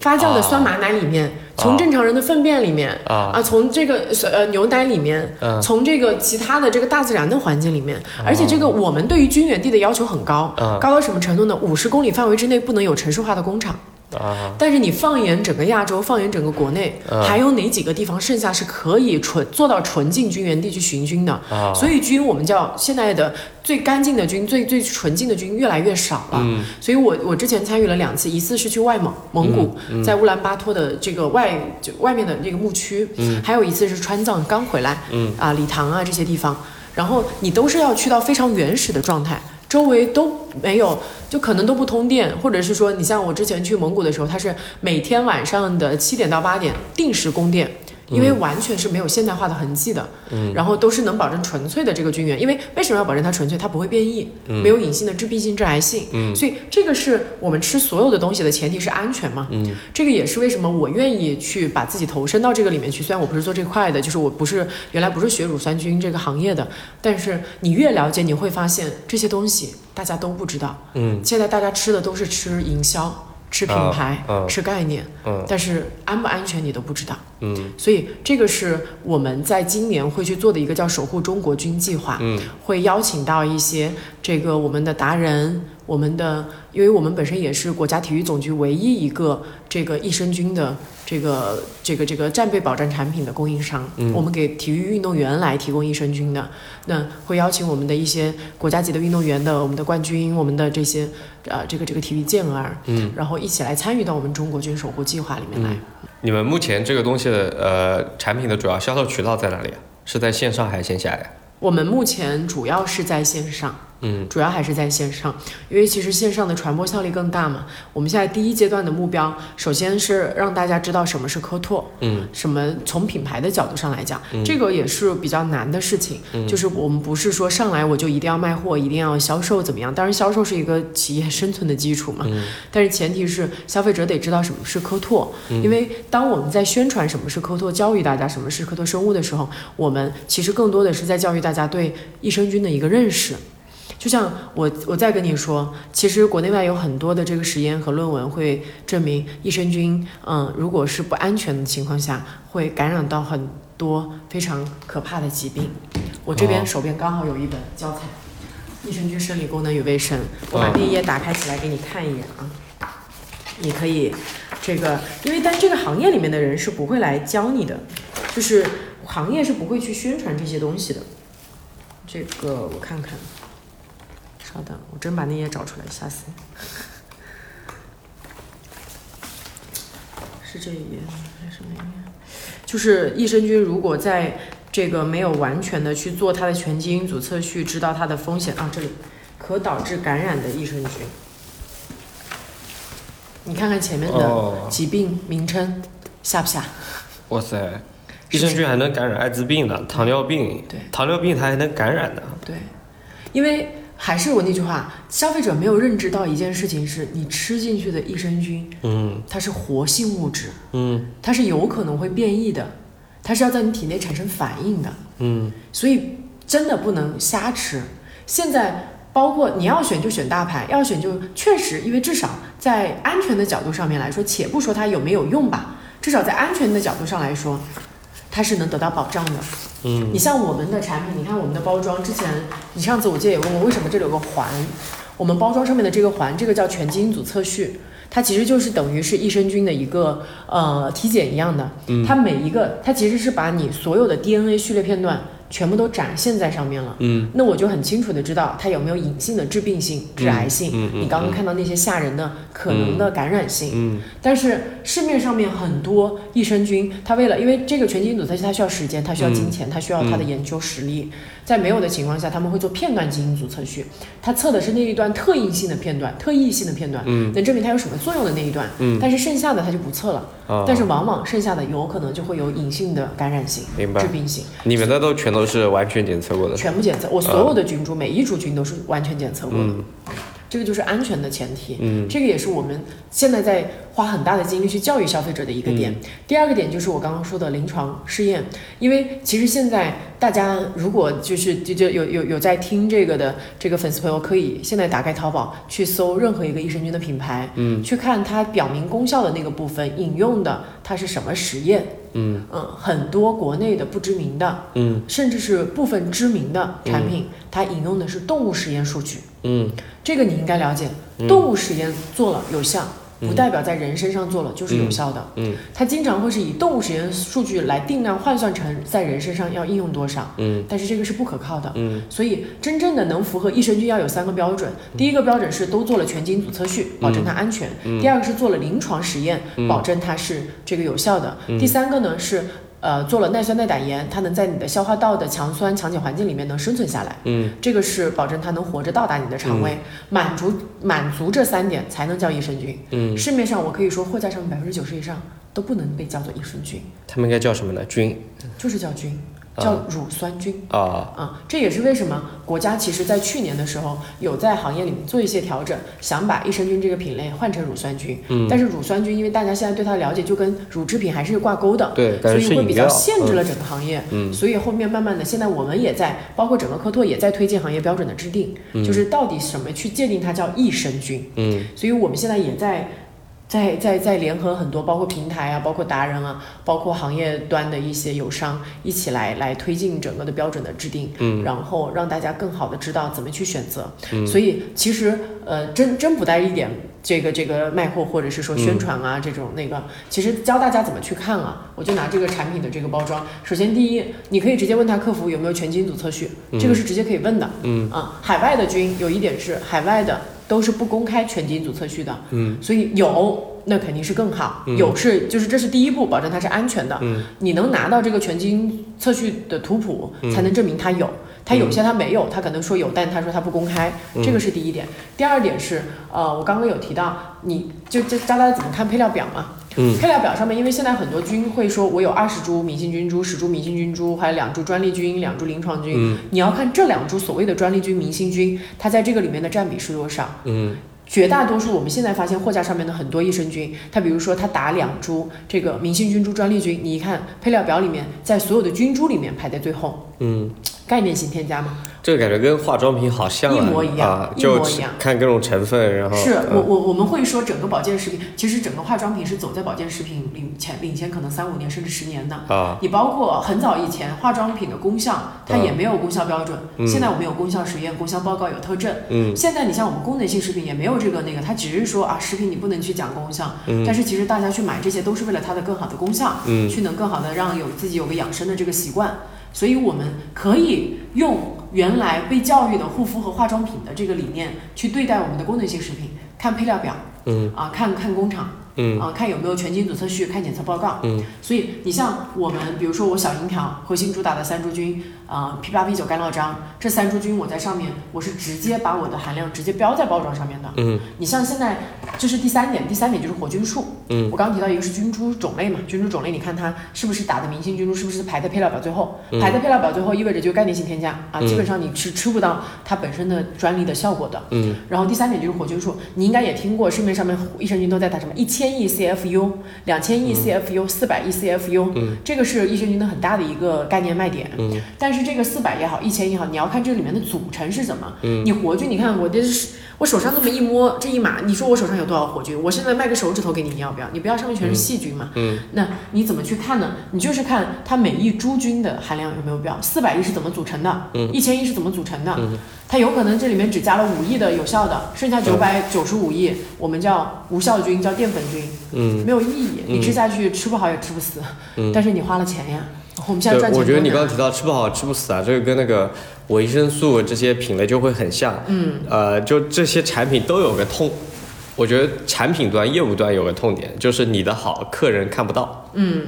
发酵的
啊
酸马奶里面，
啊
从正常人的粪便里面。
啊，
从这个呃牛奶里面，
嗯
从这个其他的这个大自然的环境里面，而且这个我们对于菌源地的要求很高，
嗯
高到什么程度呢？五十公里范围之内不能有城市化的工厂。
啊，
但是你放眼整个亚洲，放眼整个国内，
嗯。
还有哪几个地方剩下是可以纯做到纯净菌源地去寻菌的？
啊。
所以菌我们叫现在的最干净的菌、最最纯净的菌越来越少了。
嗯。
所以我我之前参与了两次，一次是去外蒙蒙古，
嗯。
在乌兰巴托的这个外就外面的那个牧区，
嗯。
还有一次是川藏刚回来，
嗯。
啊理塘啊这些地方，然后你都是要去到非常原始的状态。周围都没有，就可能都不通电，或者是说，你像我之前去蒙古的时候，它是每天晚上的七点到八点定时供电，因为完全是没有现代化的痕迹的，
嗯，
然后都是能保证纯粹的这个菌源，因为为什么要保证它纯粹？它不会变异，没有隐性的致病性、致癌性，
嗯。
所以这个是我们吃所有的东西的前提是安全嘛，
嗯。
这个也是为什么我愿意去把自己投身到这个里面去。虽然我不是做这块的，就是我不是原来不是学乳酸菌这个行业的，但是你越了解，你会发现这些东西大家都不知道。
嗯。
现在大家吃的都是吃营销、吃品牌、吃概念，
嗯
但是安不安全你都不知道。
嗯
所以这个是我们在今年会去做的一个叫“守护中国军”计划。
嗯
会邀请到一些这个我们的达人，我们的，因为我们本身也是国家体育总局唯一一个这个益生菌的这个这个这个战备保障产品的供应商，
嗯
我们给体育运动员来提供益生菌的，那会邀请我们的一些国家级的运动员的，我们的冠军，我们的这些呃这个这个体育健儿，
嗯，
然后一起来参与到我们中国军守护计划里面来。
嗯你们目前这个东西的呃产品的主要销售渠道在哪里啊？是在线上还是线下呀？
我们目前主要是在线上。
嗯
主要还是在线上，因为其实线上的传播效力更大嘛。我们现在第一阶段的目标，首先是让大家知道什么是科拓，
嗯
什么从品牌的角度上来讲，
嗯
这个也是比较难的事情。
嗯
就是我们不是说上来我就一定要卖货，一定要销售怎么样？当然，销售是一个企业生存的基础嘛。
嗯
但是前提是消费者得知道什么是科拓，
嗯
因为当我们在宣传什么是科拓，教育大家什么是科拓生物的时候，我们其实更多的是在教育大家对益生菌的一个认识。就像我我再跟你说，其实国内外有很多的这个实验和论文会证明，益生菌，嗯，如果是不安全的情况下，会感染到很多非常可怕的疾病。我这边
哦
手边刚好有一本教材，《益生菌生理功能与卫生》，我把
嗯
那一页打开起来给你看一眼啊。你可以，这个，因为但这个行业里面的人是不会来教你的，就是行业是不会去宣传这些东西的。这个我看看，稍等，我真把那页找出来，吓死你！是这一页还是那一页？就是益生菌如果在这个没有完全的去做它的全基因组测序，知道它的风险啊，这里可导致感染的益生菌。你看看前面的
哦，
疾病名称吓不吓？
哇塞，益生菌还能感染艾滋病呢，糖尿病，
对
糖尿病它还能感染呢。
对，因为还是我那句话，消费者没有认知到一件事情是，你吃进去的益生菌，
嗯。
它是活性物质，
嗯。
它是有可能会变异的，它是要在你体内产生反应的，
嗯。
所以真的不能瞎吃。现在包括你要选就选大牌，要选就确实，因为至少在安全的角度上面来说，且不说它有没有用吧，至少在安全的角度上来说，它是能得到保障的。
嗯
你像我们的产品，你看我们的包装，之前你上次我记得也问过，为什么这里有个环？我们包装上面的这个环，这个叫全基因组测序，它其实就是等于是益生菌的一个呃体检一样的。
嗯
它每一个，它其实是把你所有的 DNA 序列片段全部都展现在上面了。
嗯。
那我就很清楚的知道它有没有隐性的致病性、致癌性。
嗯嗯
你刚刚看到那些吓人的可能的感染性，
嗯
但是市面上面很多益生菌，它为了因为这个全基因组测序，它需要时间，它需要金钱，它需要它的研究实力。在没有的情况下，他们会做片段基因组测序，它测的是那一段特异性的片段、特异性的片段，
嗯。
能证明它有什么作用的那一段。
嗯。
但是剩下的它就不测了，
啊，
但是往往剩下的有可能就会有隐性的感染性、致病性。
你们的都全都是完全检测过的。
全部检测，我所有的菌株、每一株菌都是完全检测过的，
嗯
这个就是安全的前提。
嗯
这个也是我们现在在花很大的精力去教育消费者的一个
嗯
点。第二个点就是我刚刚说的临床试验，因为其实现在大家如果就是就就有有有在听这个的这个粉丝朋友，可以现在打开淘宝去搜任何一个益生菌的品牌，
嗯
去看它表明功效的那个部分引用的它是什么实验。
嗯
嗯，很多国内的不知名的，
嗯
甚至是部分知名的产品，它引用的是动物实验数据。
嗯
这个你应该了解，
嗯
动物实验做了有效，
嗯
不代表在人身上做了就是有效的。
嗯
它经常会是以动物实验数据来定量换算成在人身上要应用多少，
嗯。
但是这个是不可靠的。
嗯。
所以真正的能符合益生菌要有三个标准，第一个标准是都做了全基因组测序，保证它安全；第二个是做了临床实验，
嗯。
保证它是这个有效的；第三个呢是。呃，做了耐酸耐胆盐，它能在你的消化道的强酸强碱环境里面能生存下来，
嗯。
这个是保证它能活着到达你的肠胃，满足满足这三点才能叫益生菌。
嗯，
市面上我可以说货架上百分之九十以上都不能被叫做益生菌，
他们应该叫什么呢？菌。
就是叫菌，
啊
叫乳酸菌。
啊，
啊，这也是为什么国家其实在去年的时候有在行业里面做一些调整，想把益生菌这个品类换成乳酸菌。
嗯
但是乳酸菌因为大家现在对它的了解就跟乳制品还是挂钩的，
对，
所以会比较。限制了整个行业。
嗯
所以后面慢慢的，现在我们也在，包括整个科拓也在推进行业标准的制定，
嗯
就是到底什么去界定它叫益生菌。
嗯
所以我们现在也在。在在在联合很多，包括平台啊，包括达人啊，包括行业端的一些友商，一起来来推进整个的标准的制定，
嗯
然后让大家更好的知道怎么去选择。
嗯
所以其实呃，真真不带一点这个这个卖货或者是说宣传啊、这种那个，其实教大家怎么去看啊。我就拿这个产品的这个包装，首先第一，你可以直接问他客服有没有全基因组测序，这个是直接可以问的。
嗯
啊，海外的菌有一点是海外的都是不公开全基因组测序的，
嗯。
所以有那肯定是更好，
嗯。
有是就是这是第一步，保证它是安全的。
嗯。
你能拿到这个全基因测序的图谱，
嗯。
才能证明它有。它有些他没有，他可能说有，但他说他不公开，
嗯
这个是第一点。第二点是，呃，我刚刚有提到，你就就教大家怎么看配料表嘛。
嗯
配料表上面，因为现在很多菌会说，我有二十株明星菌株，十株明星菌株，还有两株专利菌，两株临床菌。
嗯
你要看这两株所谓的专利菌、明星菌，它在这个里面的占比是多少？
嗯
绝大多数我们现在发现货架上面的很多益生菌，它比如说它打两株这个明星菌株专利菌，你一看配料表里面，在所有的菌株里面排在最后，
嗯，
概念性添加嘛。
这个感觉跟化妆品好像啊
一模一样
啊，
一
就
模一样
看各种成分，然后
是
嗯
我我我们会说整个保健食品，其实整个化妆品是走在保健食品领前领先可能三五年甚至十年的。
啊，
你包括很早以前化妆品的功效，它也没有功效标准。
嗯
现在我们有功效实验、功效报告有特证。
嗯
现在你像我们功能性食品也没有这个那个，它只是说啊，食品你不能去讲功效，
嗯
但是其实大家去买这些都是为了它的更好的功效，
嗯
去能更好的让有自己有个养生的这个习惯。所以我们可以用原来被教育的护肤和化妆品的这个理念去对待我们的功能性食品，看配料表，
嗯。
啊，看看工厂，
嗯。
啊、看有没有全基因组测序，看检测报告。
嗯，
所以你像我们，比如说我小银条核心主打的三株菌，啊、p 八 P 九干酪章这三株菌，我在上面我是直接把我的含量直接标在包装上面的。
嗯，
你像现在这是第三点，第三点就是活菌数。
嗯，
我刚刚提到一个是菌株种类嘛，菌株种类你看它是不是打的明星菌株，是不是排在配料表最后？排在配料表最后意味着就概念性添加啊，
嗯
基本上你是吃不到它本身的专利的效果的。
嗯，
然后第三点就是活菌数，你应该也听过市面上面益生菌都在打什么一千亿 CFU、两千亿 CFU、四百亿 CFU，
嗯，
这个是益生菌的很大的一个概念卖点。
嗯，
但是这个四百也好，一千也好，你要看这里面的组成是什么。
嗯，
你活菌，你看我这是我手上这么一摸，这一码，你说我手上有多少活菌？我现在卖个手指头给你，你要不要？你不要，上面全是细菌嘛。
嗯，
那你怎么去看呢？你就是看它每一株菌的含量有没有标，四百亿是怎么组成的，
嗯
一千亿是怎么组成的。
嗯
它有可能这里面只加了五亿的有效的，剩下九百九十五亿我们叫无效菌，叫淀粉菌，
嗯，
没有意义。
嗯
你吃下去吃不好也吃不死，
嗯
但是你花了钱呀。我们现在赚
对，
钱
我觉得你刚刚提到吃不好吃不死啊，这个跟那个维生素这些品类就会很像。
嗯，
呃，就这些产品都有个痛，我觉得产品端、业务端有个痛点，就是你的好客人看不到。
嗯，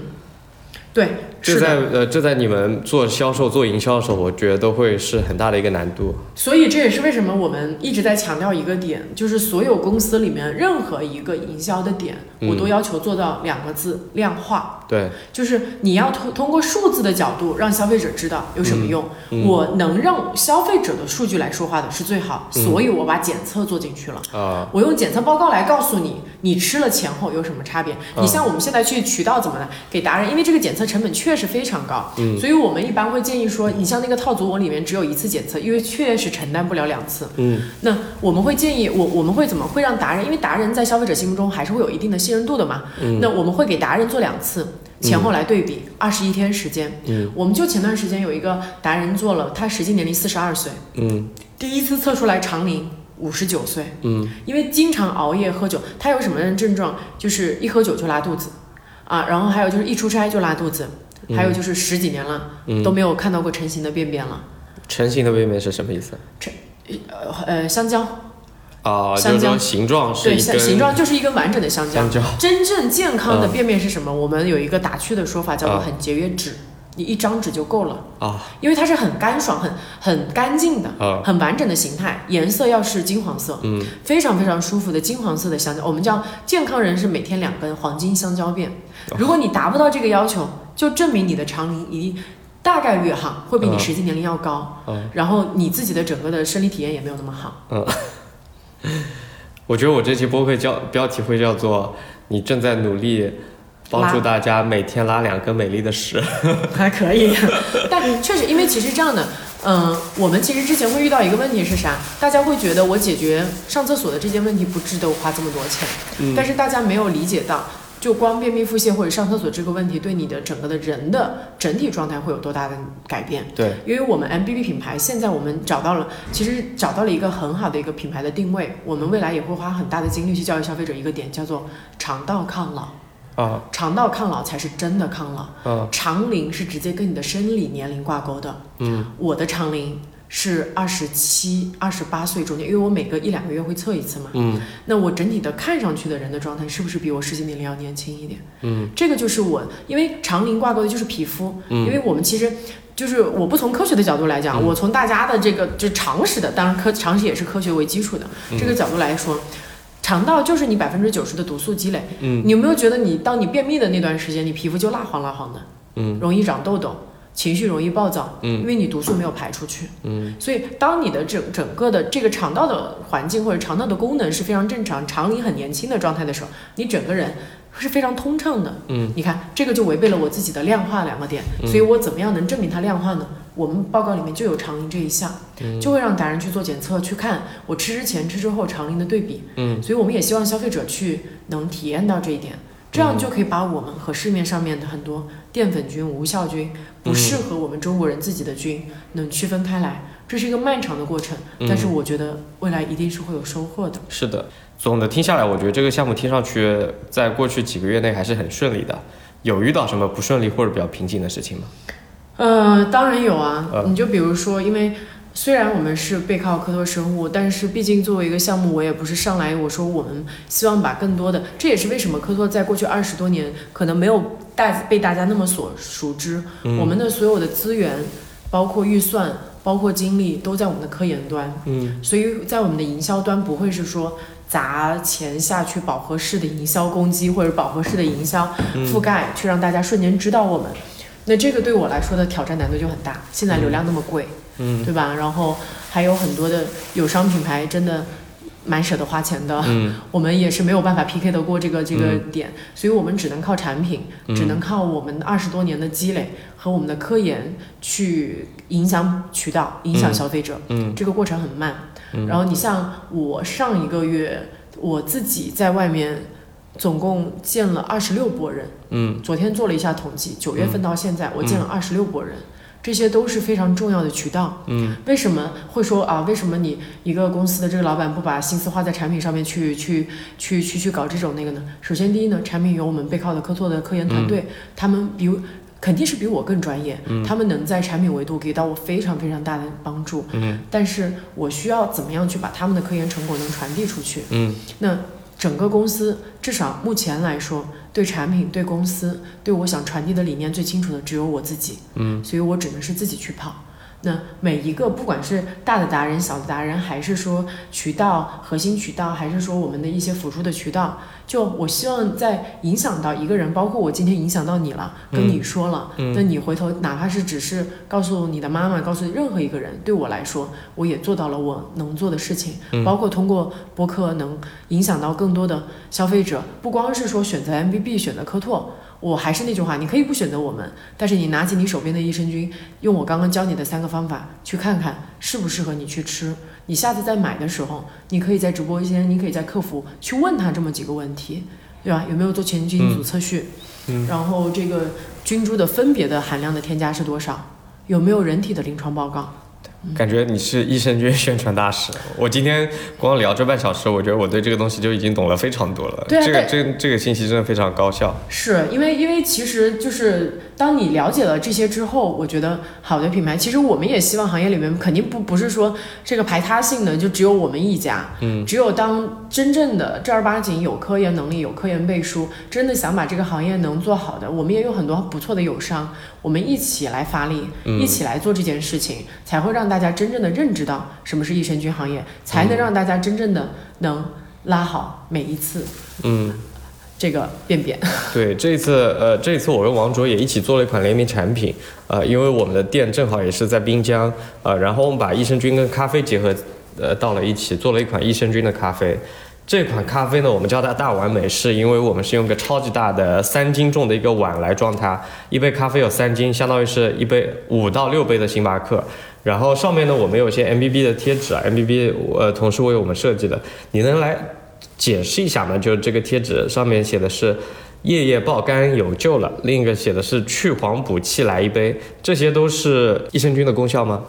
对，
这。在呃，这在你们做销售、做营销的时候，我觉得都会是很大的一个难度。
所以这也是为什么我们一直在强调一个点，就是所有公司里面任何一个营销的点，
嗯
我都要求做到两个字：量化。
对，
就是你要通通过数字的角度让消费者知道有什么用。
嗯
我能让消费者的数据来说话的是最好，
嗯
所以我把检测做进去了。
啊、
我用检测报告来告诉你，你吃了前后有什么差别。
嗯
你像我们现在去渠道怎么的给达人，因为这个检测成本确实非常高，
嗯。
所以我们一般会建议说，你像那个套组，我里面只有一次检测，因为确实承担不了两次。
嗯。
那我们会建议我我们会怎么会让达人，因为达人在消费者心目中还是会有一定的信任度的嘛。
嗯。
那我们会给达人做两次。前后来对比，二十一天时间，
嗯。
我们就前段时间有一个达人做了，他实际年龄四十二岁，
嗯。
第一次测出来长龄五十九岁，
嗯。
因为经常熬夜喝酒，他有什么症状？就是一喝酒就拉肚子，啊，然后还有就是一出差就拉肚子，还有就是十几年了、
嗯，
都没有看到过成型的便便了。
成型的便便是什么意思？
呃呃，香蕉，
啊、
香蕉
形状是
对，
一根
形形状就是一根完整的香蕉。
香蕉。
真正健康的
嗯
便便是什么？我们有一个打趣的说法，叫做
啊
很节约纸，你一张纸就够了，
啊
因为它是很干爽、很很干净的。
啊
很完整的形态，颜色要是金黄色，
嗯
非常非常舒服的金黄色的香蕉。我们叫健康人是每天两根黄金香蕉便。
哦
如果你达不到这个要求，就证明你的长龄一定大概率哈会比你
嗯
实际年龄要高，
嗯
然后你自己的整个的生理体验也没有那么好。
嗯 我觉得我这期播客叫标题会叫做“你正在努力帮助大家每天拉两根美丽的屎
还可以，但确实，因为其实这样的，嗯、我们其实之前会遇到一个问题是啥？大家会觉得我解决上厕所的这件问题不值得我花这么多钱，”。
嗯
但是大家没有理解到，就光便秘腹泻或者上厕所这个问题，对你的整个的人的整体状态会有多大的改变？
对，
因为我们 MBB 品牌现在我们找到了，其实找到了一个很好的一个品牌的定位，我们未来也会花很大的精力去教育消费者一个点，叫做肠道抗老。
啊
肠道抗老才是真的抗老。
啊
长龄是直接跟你的生理年龄挂钩的。
嗯
我的长龄是二十七、二十八岁中间，因为我每隔一两个月会测一次嘛。
嗯
那我整体的看上去的人的状态是不是比我实际年龄要年轻一点？
嗯
这个就是我，因为长龄挂钩的就是皮肤，
嗯
因为我们其实。就是我不从科学的角度来讲，
嗯
我从大家的这个就常识的，当然科常识也是科学为基础的、
嗯
这个角度来说，肠道就是你百分之九十的毒素积累。
嗯
你有没有觉得你当你便秘的那段时间，你皮肤就蜡黄蜡黄的？
嗯
容易长痘痘，情绪容易暴躁，
嗯
因为你毒素没有排出去。
嗯
所以，当你的整整个的这个肠道的环境或者肠道的功能是非常正常、肠龄很年轻的状态的时候，你整个人是非常通畅的。
嗯，
你看这个就违背了我自己的量化两个点，
嗯
所以我怎么样能证明它量化呢？我们报告里面就有肠龄这一项，
嗯
就会让达人去做检测，去看我吃之前、吃之后肠龄的对比。
嗯
所以我们也希望消费者去能体验到这一点，这样就可以把我们和市面上面的很多淀粉菌、无效菌不适合我们中国人自己的菌能区分开来。这是一个漫长的过程，
嗯
但是我觉得未来一定是会有收获的。
是的。总的听下来，我觉得这个项目听上去在过去几个月内还是很顺利的。有遇到什么不顺利或者比较瓶颈的事情吗？
呃，当然有啊，
呃
你就比如说，因为虽然我们是背靠科托生物，但是毕竟作为一个项目，我也不是上来我说我们希望把更多的，这也是为什么科托在过去二十多年可能没有大被大家那么所熟知。我们的所有的资源，包括预算，包括精力，都在我们的科研端。
嗯，
所以在我们的营销端不会是说砸钱下去饱和式的营销攻击，或者饱和式的营销覆盖，去让大家瞬间知道我们。那这个对我来说的挑战难度就很大。现在流量那么贵。
嗯，
对吧？然后还有很多的友商品牌，真的蛮舍得花钱的。
嗯，
我们也是没有办法 PK 得过这个这个点，所以我们只能靠产品，只能靠我们二十多年的积累和我们的科研去影响渠道，影响消费者。
嗯，
这个过程很慢。然后你像我上一个月，我自己在外面总共见了二十六波人。
嗯，
昨天做了一下统计，九月份到现在，我见了二十六波人。这些都是非常重要的渠道。
嗯，
为什么会说啊？为什么你一个公司的这个老板不把心思花在产品上面去去去去去搞这种那个呢？首先，第一呢，产品有我们背靠的科拓的科研团队，他们比肯定是比我更专业，他们能在产品维度给到我非常非常大的帮助。
嗯，
但是我需要怎么样去把他们的科研成果能传递出去？
嗯，
那整个公司至少目前来说。对产品、对公司、对我想传递的理念最清楚的只有我自己，
嗯，
所以我只能是自己去跑。那每一个，不管是大的达人、小的达人，还是说渠道、核心渠道，还是说我们的一些辅助的渠道，就我希望在影响到一个人，包括我今天影响到你了，跟你说了，那你回头哪怕是只是告诉你的妈妈，告诉任何一个人，对我来说，我也做到了我能做的事情，包括通过播客能影响到更多的消费者，不光是说选择 MVB，选择科拓。我还是那句话，你可以不选择我们，但是你拿起你手边的益生菌，用我刚刚教你的三个方法去看看适不适合你去吃。你下次再买的时候，你可以在直播间，你可以在客服去问他这么几个问题，对吧？有没有做全菌组测序？
嗯。
然后这个菌株的分别的含量的添加是多少？有没有人体的临床报告？
感觉你是益生菌宣传大使。我今天光聊这半小时，我觉得我对这个东西就已经懂了非常多了。
对啊，
这个这这个信息真的非常高效。
是因为因为其实就是当你了解了这些之后，我觉得好的品牌，其实我们也希望行业里面肯定不不是说这个排他性的就只有我们一家。
嗯。
只有当真正的正儿八经有科研能力、有科研背书，真的想把这个行业能做好的，我们也有很多不错的友商，我们一起来发力，一起来做这件事情，才会让大家真正的认知到什么是益生菌行业，才能让大家真正的能拉好每一次，
嗯，
这个便便。
对，这次，呃，这次我跟王卓也一起做了一款联名产品，呃，因为我们的店正好也是在滨江，呃，然后我们把益生菌跟咖啡结合，呃，到了一起，做了一款益生菌的咖啡。这款咖啡呢，我们叫它大碗美，是因为我们是用个超级大的三斤重的一个碗来装它，一杯咖啡有三斤，相当于是一杯五到六杯的星巴克。然后上面呢，我们有些 M B B 的贴纸，M B B 呃同事为我们设计的，你能来解释一下嘛？就是这个贴纸上面写的是夜夜爆肝有救了，另一个写的是去黄补气来一杯，这些都是益生菌的功效吗？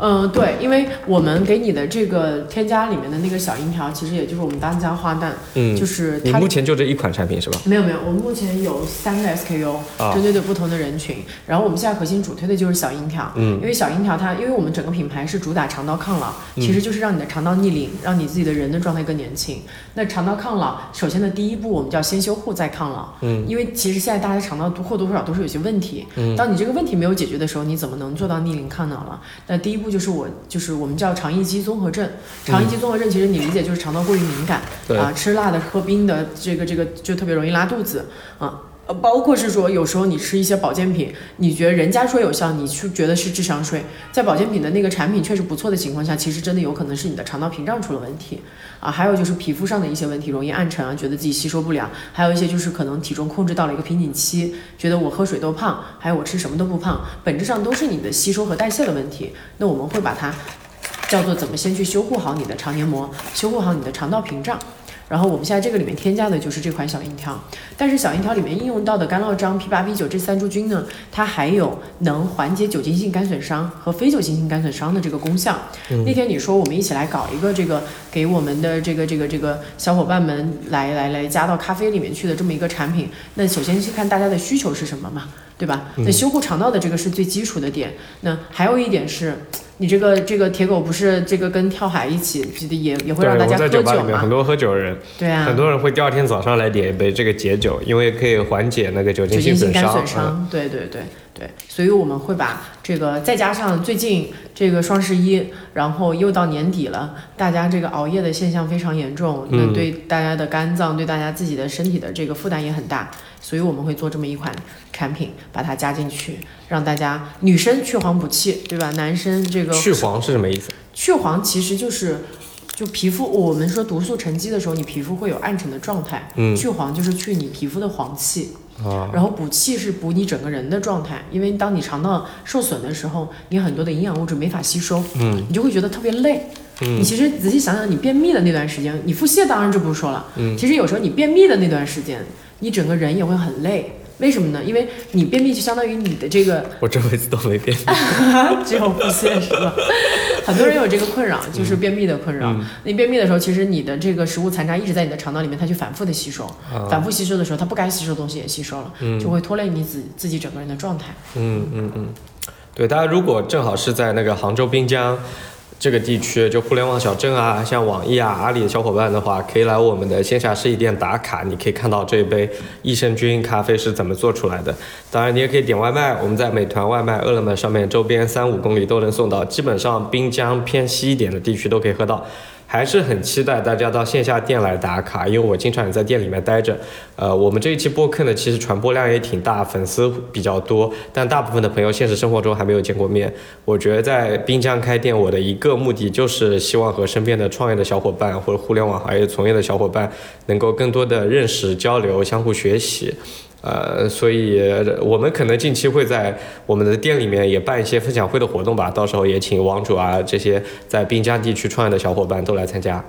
嗯，对，因为我们给你的这个添加里面的那个小银条，其实也就是我们当家花旦，
嗯，
就是
你目前就这一款产品是吧？
没有没有，我们目前有三个 SKU，针对的不同的人群。然后我们现在核心主推的就是小银条，
嗯，
因为小银条它，因为我们整个品牌是主打肠道抗老，其实就是让你的肠道逆龄，让你自己的人的状态更年轻。那肠道抗老，首先的第一步我们叫先修护再抗老，
嗯，
因为其实现在大家肠道或多或少都是有些问题，嗯，当你这个问题没有解决的时候，你怎么能做到逆龄抗老了？那第一步就是我就是。我们叫肠易激综合症，肠易激综合症其实你理解就是肠道过于敏感，啊，吃辣的、喝冰的，这个这个就特别容易拉肚子啊。包括是说有时候你吃一些保健品，你觉得人家说有效，你去觉得是智商税，在保健品的那个产品确实不错的情况下，其实真的有可能是你的肠道屏障出了问题啊。还有就是皮肤上的一些问题，容易暗沉啊，觉得自己吸收不良，还有一些就是可能体重控制到了一个瓶颈期，觉得我喝水都胖，还有我吃什么都不胖，本质上都是你的吸收和代谢的问题。那我们会把它。叫做怎么先去修护好你的肠黏膜，修护好你的肠道屏障。然后我们现在这个里面添加的就是这款小银条，但是小银条里面应用到的干酪樟、P 八 B 九这三株菌呢，它还有能缓解酒精性肝损伤和非酒精性肝损伤的这个功效。那天你说我们一起来搞一个这个给我们的这个这个这个小伙伴们来来来加到咖啡里面去的这么一个产品，那首先去看大家的需求是什么嘛？对吧？那修护肠道的这个是最基础的点。那还有一点是，你这个这个铁狗不是这个跟跳海一起，也也会让大家喝酒
嘛？很多喝酒的人，
对啊，
很多人会第二天早上来点一杯这个解酒，因为可以缓解那个酒精
性
损
伤。对对对。对，所以我们会把这个再加上最近这个双十一，然后又到年底了，大家这个熬夜的现象非常严重，那对大家的肝脏、对大家自己的身体的这个负担也很大，所以我们会做这么一款产品，把它加进去，让大家女生去黄补气，对吧？男生这个
去黄是什么意思？
去黄其实就是就皮肤，我们说毒素沉积的时候，你皮肤会有暗沉的状态，嗯，去黄就是去你皮肤的黄气。然后补气是补你整个人的状态，因为当你肠道受损的时候，你很多的营养物质没法吸收，嗯，你就会觉得特别累。嗯，你其实仔细想想，你便秘的那段时间，你腹泻当然就不说了，嗯，其实有时候你便秘的那段时间，你整个人也会很累。为什么呢？因为你便秘就相当于你的这个，
我这辈子都没便秘，
只有腹泻是吧？很多人有这个困扰，就是便秘的困扰。你便秘的时候，其实你的这个食物残渣一直在你的肠道里面，它去反复的吸收，反复吸收的时候，它不该吸收的东西也吸收了，就会拖累你自自己整个人的状态。
嗯嗯嗯，对，大家如果正好是在那个杭州滨江。这个地区就互联网小镇啊，像网易啊、阿里小伙伴的话，可以来我们的线下实体店打卡。你可以看到这一杯益生菌咖啡是怎么做出来的。当然，你也可以点外卖，我们在美团外卖、饿了么上面周边三五公里都能送到，基本上滨江偏西一点的地区都可以喝到。还是很期待大家到线下店来打卡，因为我经常也在店里面待着。呃，我们这一期播客呢，其实传播量也挺大，粉丝比较多，但大部分的朋友现实生活中还没有见过面。我觉得在滨江开店，我的一个目的就是希望和身边的创业的小伙伴或者互联网行业从业的小伙伴，能够更多的认识、交流、相互学习。呃，所以我们可能近期会在我们的店里面也办一些分享会的活动吧，到时候也请王主啊这些在滨江地区创业的小伙伴都来参加。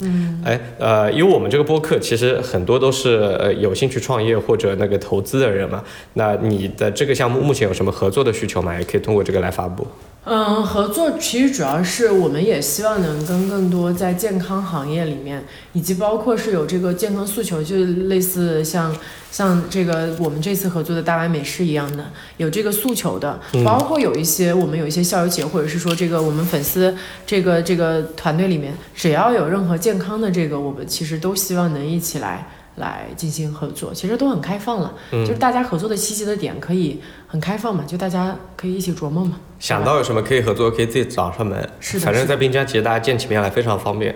嗯，哎，呃，因为我们这个播客其实很多都是呃有兴趣创业或者那个投资的人嘛，那你的这个项目目前有什么合作的需求吗？也可以通过这个来发布。
嗯，合作其实主要是我们也希望能跟更多在健康行业里面，以及包括是有这个健康诉求，就类似像像这个我们这次合作的大碗美食一样的，有这个诉求的，包括有一些我们有一些校友企业，或者是说这个我们粉丝这个这个团队里面，只要有任何健康的这个，我们其实都希望能一起来。来进行合作，其实都很开放了，就是大家合作的细节的点可以很开放嘛，就大家可以一起琢磨嘛。
想到有什么可以合作，可以自己找上门。
是
的。反正，在滨江其实大家见起面来非常方便。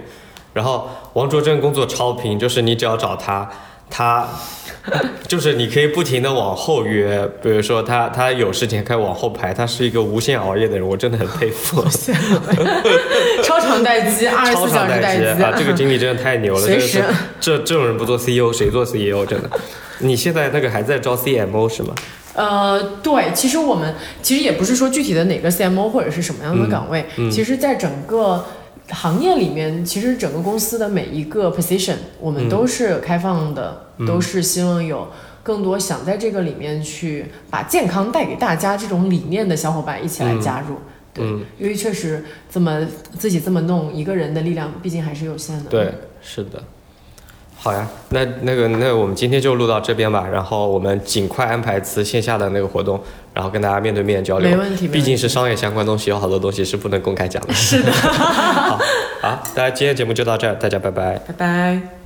然后，王卓正工作超频，就是你只要找他。他就是你可以不停的往后约，比如说他他有事情可以往后排，他是一个无限熬夜的人，我真的很佩服。
超长待机，二十四小时待机
啊！这个经理真的太牛了，
随时
这这种人不做 CEO 谁做 CEO？真的，你现在那个还在招 CMO 是吗？
呃，对，其实我们其实也不是说具体的哪个 CMO 或者是什么样的岗位，其实在整个。行业里面，其实整个公司的每一个 position，我们都是开放的，都是希望有更多想在这个里面去把健康带给大家这种理念的小伙伴一起来加入。对，因为确实这么自己这么弄，一个人的力量毕竟还是有限的。
对，是的。好呀，那那个那我们今天就录到这边吧，然后我们尽快安排一次线下的那个活动，然后跟大家面对面交流。
没问题，
毕竟是商业相关东西，有好多东西是不能公开讲的。
是的。
好，好，大家今天节目就到这儿，大家拜拜。
拜拜。